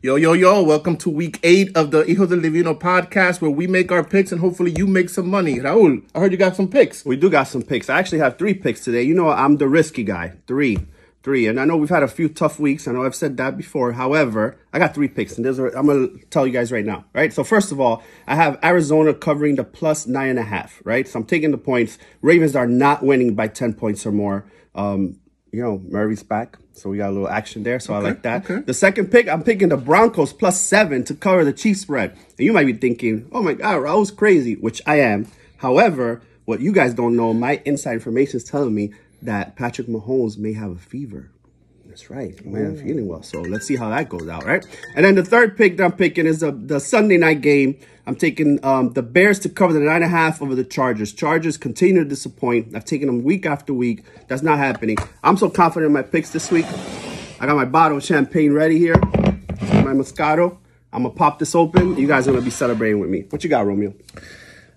Yo, yo, yo, welcome to week eight of the Hijo del Divino podcast where we make our picks and hopefully you make some money. Raul, I heard you got some picks. We do got some picks. I actually have three picks today. You know, I'm the risky guy. Three. Three. And I know we've had a few tough weeks. I know I've said that before. However, I got three picks and there's I'm going to tell you guys right now, right? So first of all, I have Arizona covering the plus nine and a half, right? So I'm taking the points. Ravens are not winning by 10 points or more. Um, you know, Murray's back. So we got a little action there. So okay, I like that. Okay. The second pick, I'm picking the Broncos plus seven to cover the Chiefs spread. And you might be thinking, oh my God, I was crazy, which I am. However, what you guys don't know, my inside information is telling me that Patrick Mahomes may have a fever. That's right. Man, I'm feeling well. So let's see how that goes out, right? And then the third pick that I'm picking is the, the Sunday night game. I'm taking um, the Bears to cover the nine and a half over the Chargers. Chargers continue to disappoint. I've taken them week after week. That's not happening. I'm so confident in my picks this week. I got my bottle of champagne ready here. My Moscato. I'm going to pop this open. You guys are going to be celebrating with me. What you got, Romeo?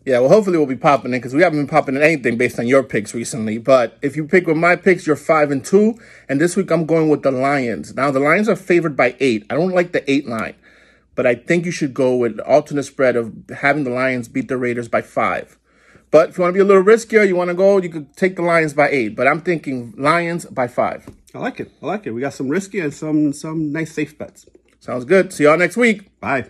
Yeah, well, hopefully we'll be popping in because we haven't been popping in anything based on your picks recently. But if you pick with my picks, you're five and two. And this week I'm going with the Lions. Now the Lions are favored by eight. I don't like the eight line, but I think you should go with the alternate spread of having the Lions beat the Raiders by five. But if you want to be a little riskier, you want to go, you could take the Lions by eight. But I'm thinking Lions by five. I like it. I like it. We got some risky and some some nice safe bets. Sounds good. See y'all next week. Bye.